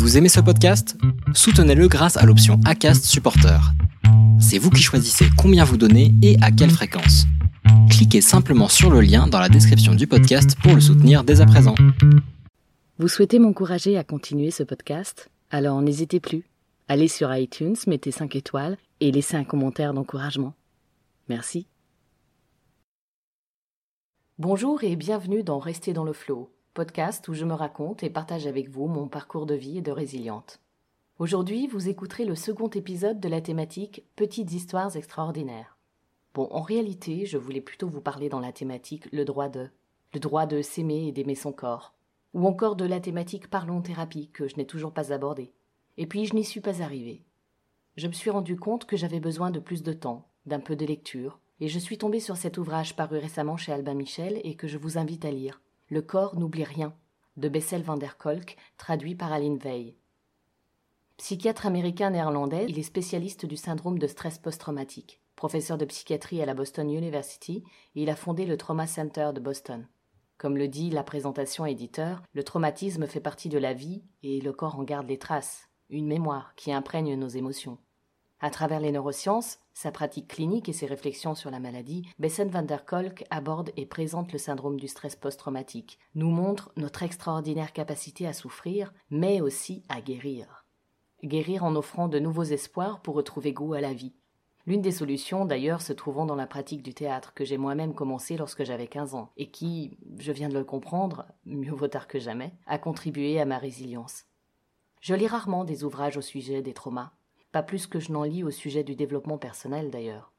Vous aimez ce podcast? Soutenez-le grâce à l'option ACAST Supporter. C'est vous qui choisissez combien vous donnez et à quelle fréquence. Cliquez simplement sur le lien dans la description du podcast pour le soutenir dès à présent. Vous souhaitez m'encourager à continuer ce podcast? Alors n'hésitez plus. Allez sur iTunes, mettez 5 étoiles et laissez un commentaire d'encouragement. Merci. Bonjour et bienvenue dans Rester dans le Flow, podcast où je me raconte et partage avec vous mon parcours de vie et de résiliente. Aujourd'hui, vous écouterez le second épisode de la thématique Petites histoires extraordinaires. Bon, en réalité, je voulais plutôt vous parler dans la thématique le droit de, le droit de s'aimer et d'aimer son corps, ou encore de la thématique parlons thérapie que je n'ai toujours pas abordée. Et puis je n'y suis pas arrivée. Je me suis rendu compte que j'avais besoin de plus de temps, d'un peu de lecture, et je suis tombée sur cet ouvrage paru récemment chez Albin Michel et que je vous invite à lire. Le corps n'oublie rien, de Bessel van der Kolk, traduit par Aline Veil. Psychiatre américain néerlandais, il est spécialiste du syndrome de stress post-traumatique. Professeur de psychiatrie à la Boston University, il a fondé le Trauma Center de Boston. Comme le dit la présentation éditeur, le traumatisme fait partie de la vie et le corps en garde les traces, une mémoire qui imprègne nos émotions. À travers les neurosciences, sa pratique clinique et ses réflexions sur la maladie, Bessen van der Kolk aborde et présente le syndrome du stress post-traumatique, nous montre notre extraordinaire capacité à souffrir, mais aussi à guérir. Guérir en offrant de nouveaux espoirs pour retrouver goût à la vie. L'une des solutions, d'ailleurs, se trouvant dans la pratique du théâtre que j'ai moi-même commencé lorsque j'avais 15 ans, et qui, je viens de le comprendre, mieux vaut tard que jamais, a contribué à ma résilience. Je lis rarement des ouvrages au sujet des traumas, pas plus que je n'en lis au sujet du développement personnel d'ailleurs.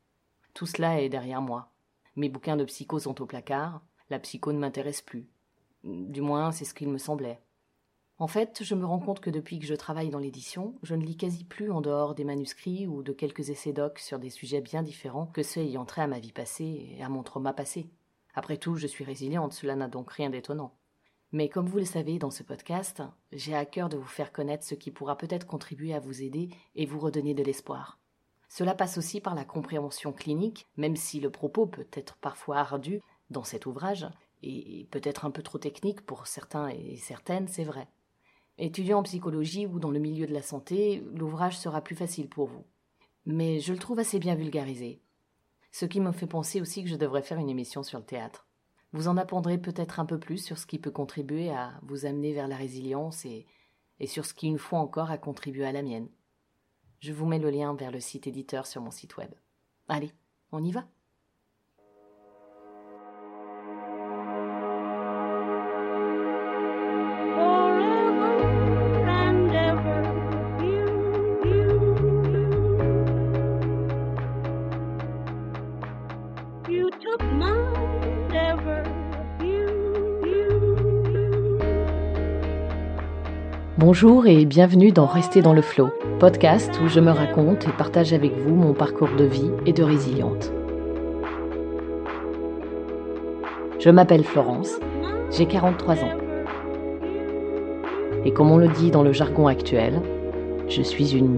Tout cela est derrière moi. Mes bouquins de psycho sont au placard, la psycho ne m'intéresse plus. Du moins, c'est ce qu'il me semblait. En fait, je me rends compte que depuis que je travaille dans l'édition, je ne lis quasi plus en dehors des manuscrits ou de quelques essais docs sur des sujets bien différents que ceux ayant trait à ma vie passée et à mon trauma passé. Après tout, je suis résiliente, cela n'a donc rien d'étonnant. Mais comme vous le savez dans ce podcast, j'ai à cœur de vous faire connaître ce qui pourra peut-être contribuer à vous aider et vous redonner de l'espoir. Cela passe aussi par la compréhension clinique, même si le propos peut être parfois ardu dans cet ouvrage, et peut-être un peu trop technique pour certains et certaines, c'est vrai. Étudiant en psychologie ou dans le milieu de la santé, l'ouvrage sera plus facile pour vous. Mais je le trouve assez bien vulgarisé. Ce qui me fait penser aussi que je devrais faire une émission sur le théâtre. Vous en apprendrez peut-être un peu plus sur ce qui peut contribuer à vous amener vers la résilience et, sur ce qui, une fois encore, a contribué à la mienne. Je vous mets le lien vers le site éditeur sur mon site web. Allez, on y va Bonjour et bienvenue dans Rester dans le Flow, podcast où je me raconte et partage avec vous mon parcours de vie et de résiliente. Je m'appelle Florence, j'ai 43 ans. Et comme on le dit dans le jargon actuel, je suis une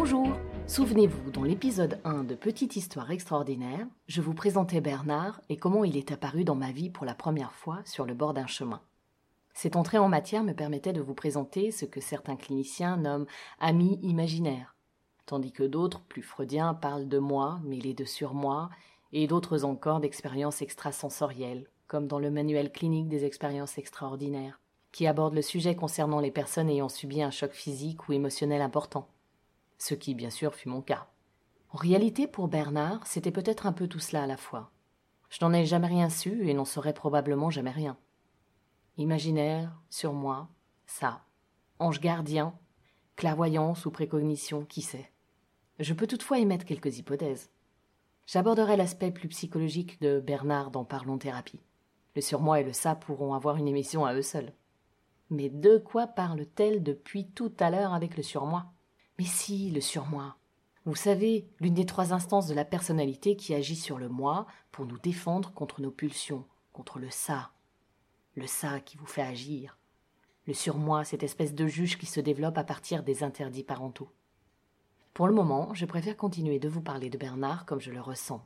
MeToo. Souvenez-vous, dans l'épisode 1 de Petite Histoire extraordinaire, je vous présentais Bernard et comment il est apparu dans ma vie pour la première fois sur le bord d'un chemin. Cette entrée en matière me permettait de vous présenter ce que certains cliniciens nomment ami imaginaire, tandis que d'autres, plus freudiens, parlent de moi, mêlés de surmoi, et d'autres encore d'expériences extrasensorielles, comme dans le manuel clinique des expériences extraordinaires, qui aborde le sujet concernant les personnes ayant subi un choc physique ou émotionnel important ce qui bien sûr fut mon cas. En réalité, pour Bernard, c'était peut-être un peu tout cela à la fois. Je n'en ai jamais rien su et n'en saurais probablement jamais rien. Imaginaire, sur moi, ça. Ange gardien, clairvoyance ou précognition, qui sait. Je peux toutefois émettre quelques hypothèses. J'aborderai l'aspect plus psychologique de Bernard dans Parlons thérapie. Le surmoi et le ça pourront avoir une émission à eux seuls. Mais de quoi parle-t-elle depuis tout à l'heure avec le surmoi? Mais si, le surmoi. Vous savez, l'une des trois instances de la personnalité qui agit sur le moi pour nous défendre contre nos pulsions, contre le ça. Le ça qui vous fait agir. le surmoi, cette espèce de juge qui se développe à partir des interdits parentaux. Pour le moment, je préfère continuer de vous parler de Bernard comme je le ressens,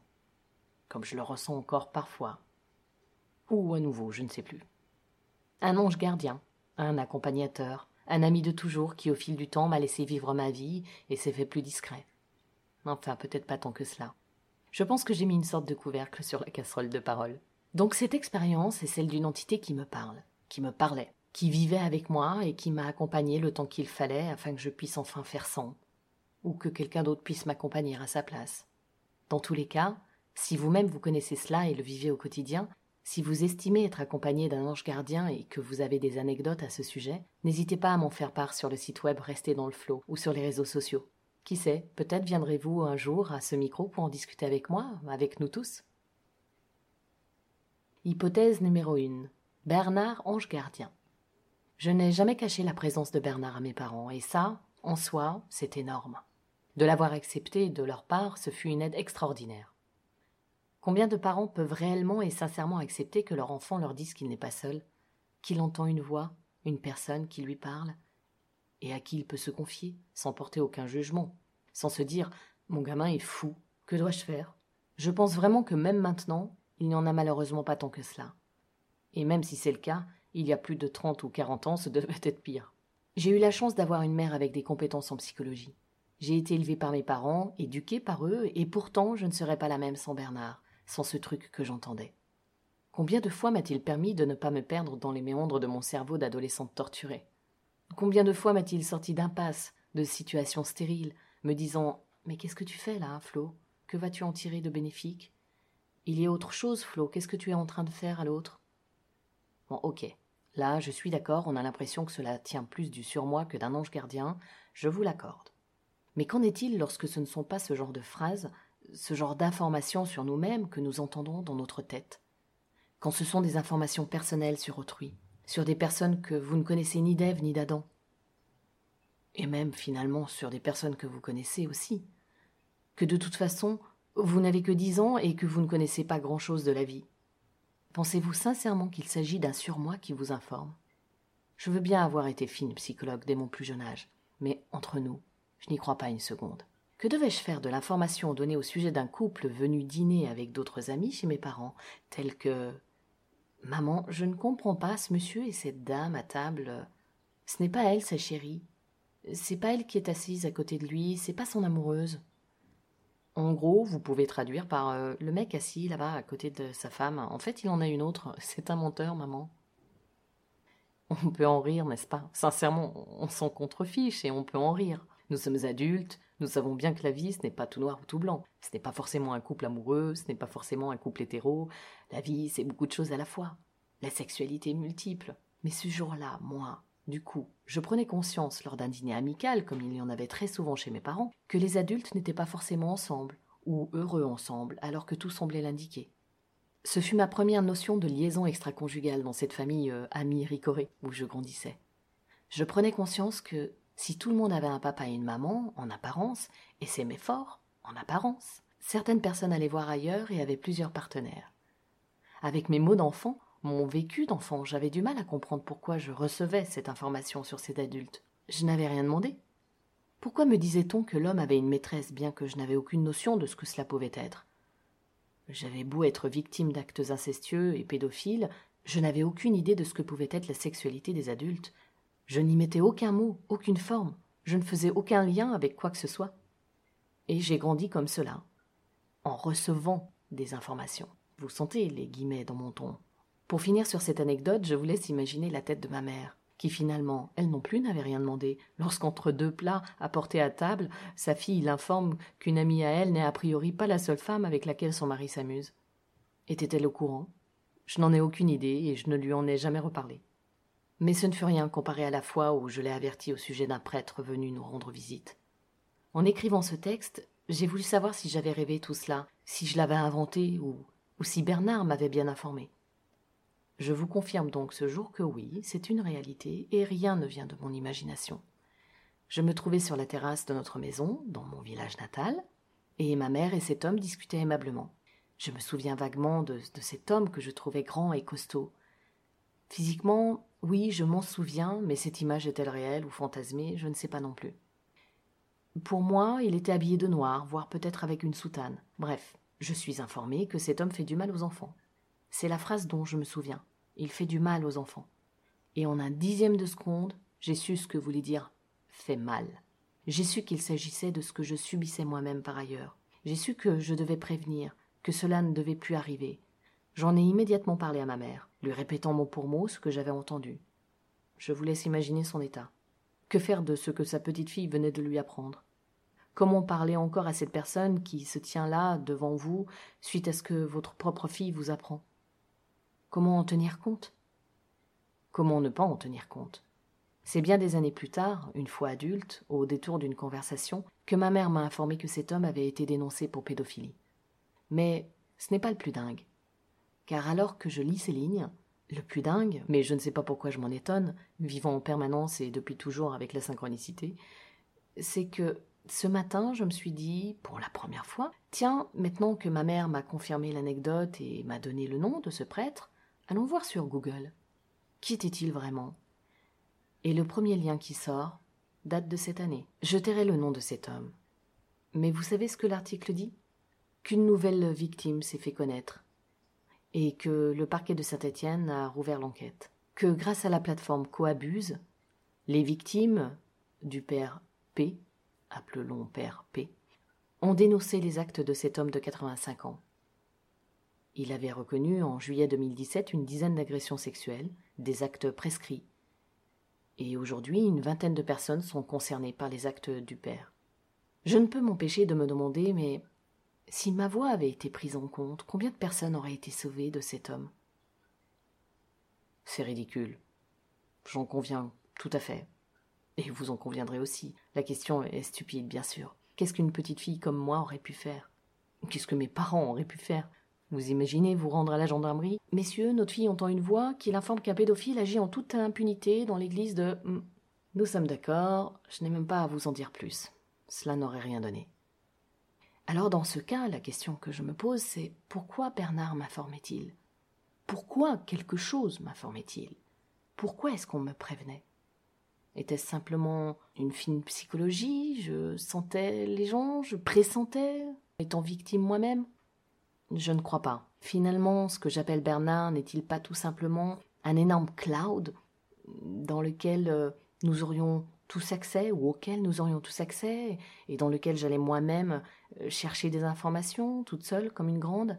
comme je le ressens encore parfois, ou à nouveau, je ne sais plus. Un ange gardien, un accompagnateur, un ami de toujours qui au fil du temps m'a laissé vivre ma vie et s'est fait plus discret. Enfin, peut-être pas tant que cela. Je pense que j'ai mis une sorte de couvercle sur la casserole de parole. Donc cette expérience est celle d'une entité qui me parle, qui me parlait, qui vivait avec moi et qui m'a accompagné le temps qu'il fallait afin que je puisse enfin faire sans, ou que quelqu'un d'autre puisse m'accompagner à sa place. Dans tous les cas, si vous-même vous connaissez cela et le vivez au quotidien, si vous estimez être accompagné d'un ange gardien et que vous avez des anecdotes à ce sujet, n'hésitez pas à m'en faire part sur le site web Restez dans le flot ou sur les réseaux sociaux. Qui sait, peut-être viendrez-vous un jour à ce micro pour en discuter avec moi, avec nous tous? Hypothèse numéro 1. Bernard ange gardien. Je n'ai jamais caché la présence de Bernard à mes parents, et ça, en soi, c'est énorme. De l'avoir accepté de leur part, ce fut une aide extraordinaire. Combien de parents peuvent réellement et sincèrement accepter que leur enfant leur dise qu'il n'est pas seul, qu'il entend une voix, une personne qui lui parle, et à qui il peut se confier, sans porter aucun jugement, sans se dire Mon gamin est fou, que dois-je faire? Je pense vraiment que même maintenant, il n'y en a malheureusement pas tant que cela. Et même si c'est le cas, il y a plus de trente ou quarante ans, ce devait être pire. J'ai eu la chance d'avoir une mère avec des compétences en psychologie. J'ai été élevée par mes parents, éduquée par eux, et pourtant je ne serais pas la même sans Bernard sans ce truc que j'entendais. Combien de fois m'a-t-il permis de ne pas me perdre dans les méandres de mon cerveau d'adolescente torturée? Combien de fois m'a-t-il sorti d'impasses, de situations stériles, me disant Mais qu'est-ce que tu fais là, Flo? Que vas-tu en tirer de bénéfique? Il y a autre chose, Flo, qu'est-ce que tu es en train de faire à l'autre? Bon, ok. Là, je suis d'accord, on a l'impression que cela tient plus du surmoi que d'un ange gardien, je vous l'accorde. Mais qu'en est-il lorsque ce ne sont pas ce genre de phrases ce genre d'informations sur nous-mêmes que nous entendons dans notre tête, quand ce sont des informations personnelles sur autrui, sur des personnes que vous ne connaissez ni d'Ève ni d'Adam, et même finalement sur des personnes que vous connaissez aussi, que de toute façon vous n'avez que dix ans et que vous ne connaissez pas grand-chose de la vie. Pensez-vous sincèrement qu'il s'agit d'un surmoi qui vous informe? Je veux bien avoir été fine psychologue dès mon plus jeune âge, mais entre nous, je n'y crois pas une seconde. Que devais-je faire de l'information donnée au sujet d'un couple venu dîner avec d'autres amis chez mes parents, tels que Maman, je ne comprends pas ce monsieur et cette dame à table. Ce n'est pas elle, sa chérie. C'est pas elle qui est assise à côté de lui, c'est pas son amoureuse. En gros, vous pouvez traduire par euh, le mec assis là-bas à côté de sa femme. En fait, il en a une autre. C'est un menteur, maman. On peut en rire, n'est-ce pas? Sincèrement, on s'en contrefiche et on peut en rire. Nous sommes adultes, nous savons bien que la vie, ce n'est pas tout noir ou tout blanc. Ce n'est pas forcément un couple amoureux, ce n'est pas forcément un couple hétéro. La vie, c'est beaucoup de choses à la fois. La sexualité est multiple. Mais ce jour-là, moi, du coup, je prenais conscience lors d'un dîner amical, comme il y en avait très souvent chez mes parents, que les adultes n'étaient pas forcément ensemble, ou heureux ensemble, alors que tout semblait l'indiquer. Ce fut ma première notion de liaison extra-conjugale dans cette famille euh, amie ricorée où je grandissais. Je prenais conscience que si tout le monde avait un papa et une maman, en apparence, et s'aimait fort, en apparence, certaines personnes allaient voir ailleurs et avaient plusieurs partenaires. Avec mes mots d'enfant, mon vécu d'enfant, j'avais du mal à comprendre pourquoi je recevais cette information sur cet adulte. Je n'avais rien demandé. Pourquoi me disait-on que l'homme avait une maîtresse bien que je n'avais aucune notion de ce que cela pouvait être? J'avais beau être victime d'actes incestueux et pédophiles, je n'avais aucune idée de ce que pouvait être la sexualité des adultes, je n'y mettais aucun mot, aucune forme, je ne faisais aucun lien avec quoi que ce soit. Et j'ai grandi comme cela, en recevant des informations. Vous sentez les guillemets dans mon ton. Pour finir sur cette anecdote, je vous laisse imaginer la tête de ma mère, qui finalement, elle non plus n'avait rien demandé, lorsqu'entre deux plats apportés à table, sa fille l'informe qu'une amie à elle n'est a priori pas la seule femme avec laquelle son mari s'amuse. Était-elle au courant? Je n'en ai aucune idée et je ne lui en ai jamais reparlé. Mais ce ne fut rien comparé à la fois où je l'ai averti au sujet d'un prêtre venu nous rendre visite. En écrivant ce texte, j'ai voulu savoir si j'avais rêvé tout cela, si je l'avais inventé ou, si Bernard m'avait bien informé. Je vous confirme donc ce jour que oui, c'est une réalité et rien ne vient de mon imagination. Je me trouvais sur la terrasse de notre maison, dans mon village natal, et ma mère et cet homme discutaient aimablement. Je me souviens vaguement de cet homme que je trouvais grand et costaud, Physiquement, oui, je m'en souviens, mais cette image est-elle réelle ou fantasmée, je ne sais pas non plus. Pour moi, il était habillé de noir, voire peut-être avec une soutane. Bref, je suis informée que cet homme fait du mal aux enfants. C'est la phrase dont je me souviens. Il fait du mal aux enfants. Et en un dixième de seconde, j'ai su ce que voulait dire fait mal. J'ai su qu'il s'agissait de ce que je subissais moi-même par ailleurs. J'ai su que je devais prévenir, que cela ne devait plus arriver. J'en ai immédiatement parlé à ma mère, lui répétant mot pour mot ce que j'avais entendu. Je vous laisse imaginer son état. Que faire de ce que sa petite fille venait de lui apprendre? Comment parler encore à cette personne qui se tient là, devant vous, suite à ce que votre propre fille vous apprend? Comment en tenir compte? Comment ne pas en tenir compte? C'est bien des années plus tard, une fois adulte, au détour d'une conversation, que ma mère m'a informé que cet homme avait été dénoncé pour pédophilie. Mais ce n'est pas le plus dingue. Car alors que je lis ces lignes, le plus dingue, mais je ne sais pas pourquoi je m'en étonne, vivant en permanence et depuis toujours avec la synchronicité, c'est que ce matin, je me suis dit, pour la première fois, tiens, maintenant que ma mère m'a confirmé l'anecdote et m'a donné le nom de ce prêtre, allons voir sur Google. Qui était-il vraiment? Et le premier lien qui sort date de cette année. Je tairai le nom de cet homme. Mais vous savez ce que l'article dit? Qu'une nouvelle victime s'est fait connaître et que le parquet de Saint-Étienne a rouvert l'enquête. Que grâce à la plateforme Coabuse, les victimes du père P appelons Père P, ont dénoncé les actes de cet homme de 85 ans. Il avait reconnu en juillet 2017 une dizaine d'agressions sexuelles, des actes prescrits. Et aujourd'hui, une vingtaine de personnes sont concernées par les actes du père. Je ne peux m'empêcher de me demander, mais si ma voix avait été prise en compte, combien de personnes auraient été sauvées de cet homme? C'est ridicule. J'en conviens tout à fait. Et vous en conviendrez aussi. La question est stupide, bien sûr. Qu'est-ce qu'une petite fille comme moi aurait pu faire? Qu'est-ce que mes parents auraient pu faire? Vous imaginez vous rendre à la gendarmerie? Messieurs, notre fille entend une voix qui l'informe qu'un pédophile agit en toute impunité dans l'église de. Nous sommes d'accord, je n'ai même pas à vous en dire plus. Cela n'aurait rien donné. Alors dans ce cas, la question que je me pose, c'est pourquoi Bernard m'informait-il? Pourquoi quelque chose m'informait-il? Pourquoi est-ce qu'on me prévenait? Était-ce simplement une fine psychologie? Je sentais les gens? Je pressentais? Étant victime moi-même? Je ne crois pas. Finalement, ce que j'appelle Bernard n'est-il pas tout simplement un énorme cloud dans lequel euh, nous aurions tous accès ou auquel nous aurions tous accès et dans lequel j'allais moi-même euh, chercher des informations toute seule comme une grande,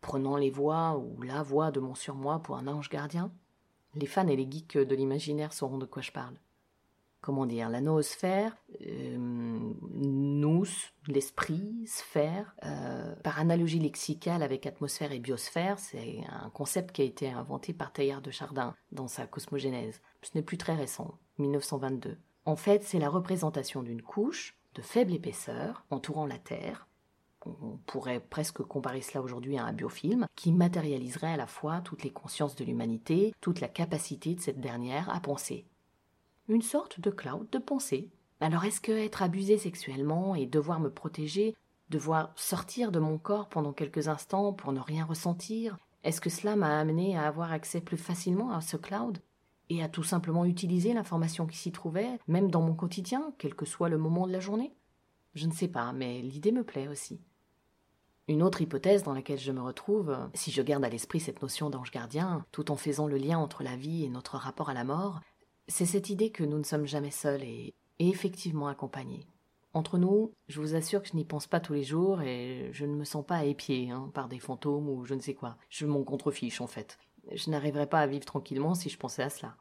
prenant les voix ou la voix de mon surmoi pour un ange gardien Les fans et les geeks de l'imaginaire sauront de quoi je parle comment dire, la noosphère, euh, nous, l'esprit, sphère, euh, par analogie lexicale avec atmosphère et biosphère, c'est un concept qui a été inventé par Teilhard de Chardin dans sa cosmogénèse. Ce n'est plus très récent, 1922. En fait, c'est la représentation d'une couche de faible épaisseur entourant la Terre. On pourrait presque comparer cela aujourd'hui à un biofilm qui matérialiserait à la fois toutes les consciences de l'humanité, toute la capacité de cette dernière à penser, une sorte de cloud de pensée. Alors est-ce que être abusé sexuellement et devoir me protéger, devoir sortir de mon corps pendant quelques instants pour ne rien ressentir, est-ce que cela m'a amené à avoir accès plus facilement à ce cloud? Et à tout simplement utiliser l'information qui s'y trouvait, même dans mon quotidien, quel que soit le moment de la journée Je ne sais pas, mais l'idée me plaît aussi. Une autre hypothèse dans laquelle je me retrouve, si je garde à l'esprit cette notion d'ange gardien, tout en faisant le lien entre la vie et notre rapport à la mort, c'est cette idée que nous ne sommes jamais seuls et, effectivement accompagnés. Entre nous, je vous assure que je n'y pense pas tous les jours et je ne me sens pas épié hein, par des fantômes ou je ne sais quoi. Je m'en contrefiche en fait. Je n'arriverais pas à vivre tranquillement si je pensais à cela.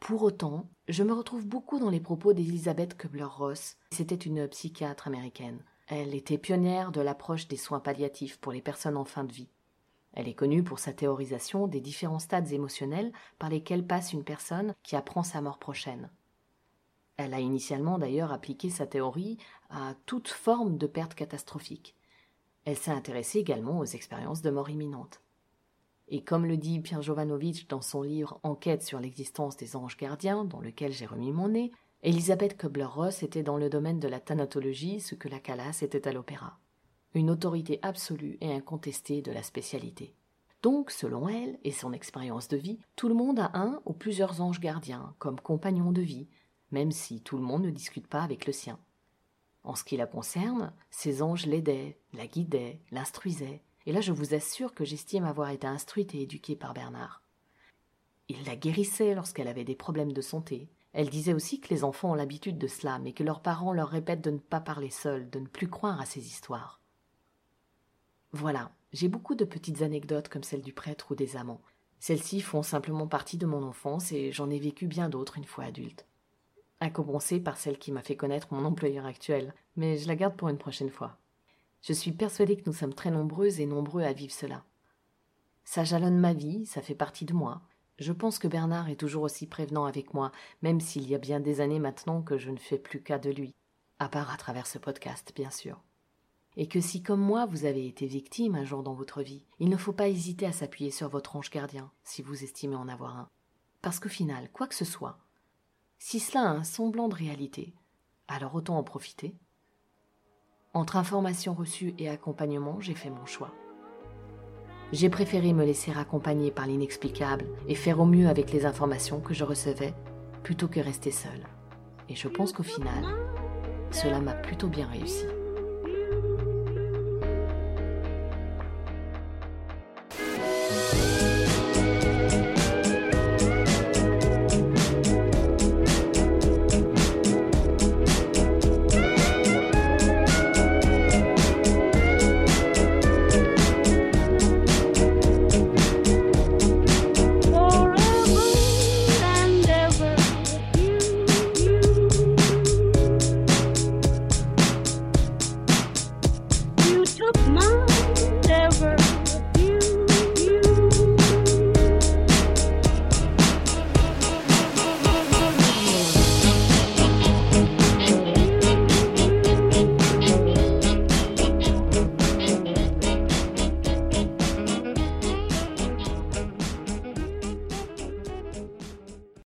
Pour autant, je me retrouve beaucoup dans les propos d'Elisabeth Kubler-Ross. C'était une psychiatre américaine. Elle était pionnière de l'approche des soins palliatifs pour les personnes en fin de vie. Elle est connue pour sa théorisation des différents stades émotionnels par lesquels passe une personne qui apprend sa mort prochaine. Elle a initialement d'ailleurs appliqué sa théorie à toute forme de perte catastrophique. Elle s'est intéressée également aux expériences de mort imminente. Et comme le dit Pierre Jovanovic dans son livre Enquête sur l'existence des anges gardiens, dans lequel j'ai remis mon nez, Elisabeth Kubler-Ross était dans le domaine de la thanatologie ce que la Calas était à l'opéra une autorité absolue et incontestée de la spécialité. Donc, selon elle et son expérience de vie, tout le monde a un ou plusieurs anges gardiens comme compagnons de vie, même si tout le monde ne discute pas avec le sien. En ce qui la concerne, ces anges l'aidaient, la guidaient, l'instruisaient, et là je vous assure que j'estime avoir été instruite et éduquée par Bernard. Il la guérissait lorsqu'elle avait des problèmes de santé. Elle disait aussi que les enfants ont l'habitude de cela, mais que leurs parents leur répètent de ne pas parler seuls, de ne plus croire à ces histoires. Voilà, j'ai beaucoup de petites anecdotes comme celle du prêtre ou des amants. Celles-ci font simplement partie de mon enfance et j'en ai vécu bien d'autres une fois adulte. À commencer par celle qui m'a fait connaître mon employeur actuel, mais je la garde pour une prochaine fois. Je suis persuadée que nous sommes très nombreuses et nombreux à vivre cela. Ça jalonne ma vie, ça fait partie de moi. Je pense que Bernard est toujours aussi prévenant avec moi, même s'il y a bien des années maintenant que je ne fais plus cas de lui, à part à travers ce podcast, bien sûr et que si comme moi vous avez été victime un jour dans votre vie, il ne faut pas hésiter à s'appuyer sur votre ange gardien, si vous estimez en avoir un. Parce qu'au final, quoi que ce soit, si cela a un semblant de réalité, alors autant en profiter. Entre informations reçues et accompagnement, j'ai fait mon choix. J'ai préféré me laisser accompagner par l'inexplicable et faire au mieux avec les informations que je recevais, plutôt que rester seule. Et je pense qu'au final, cela m'a plutôt bien réussi.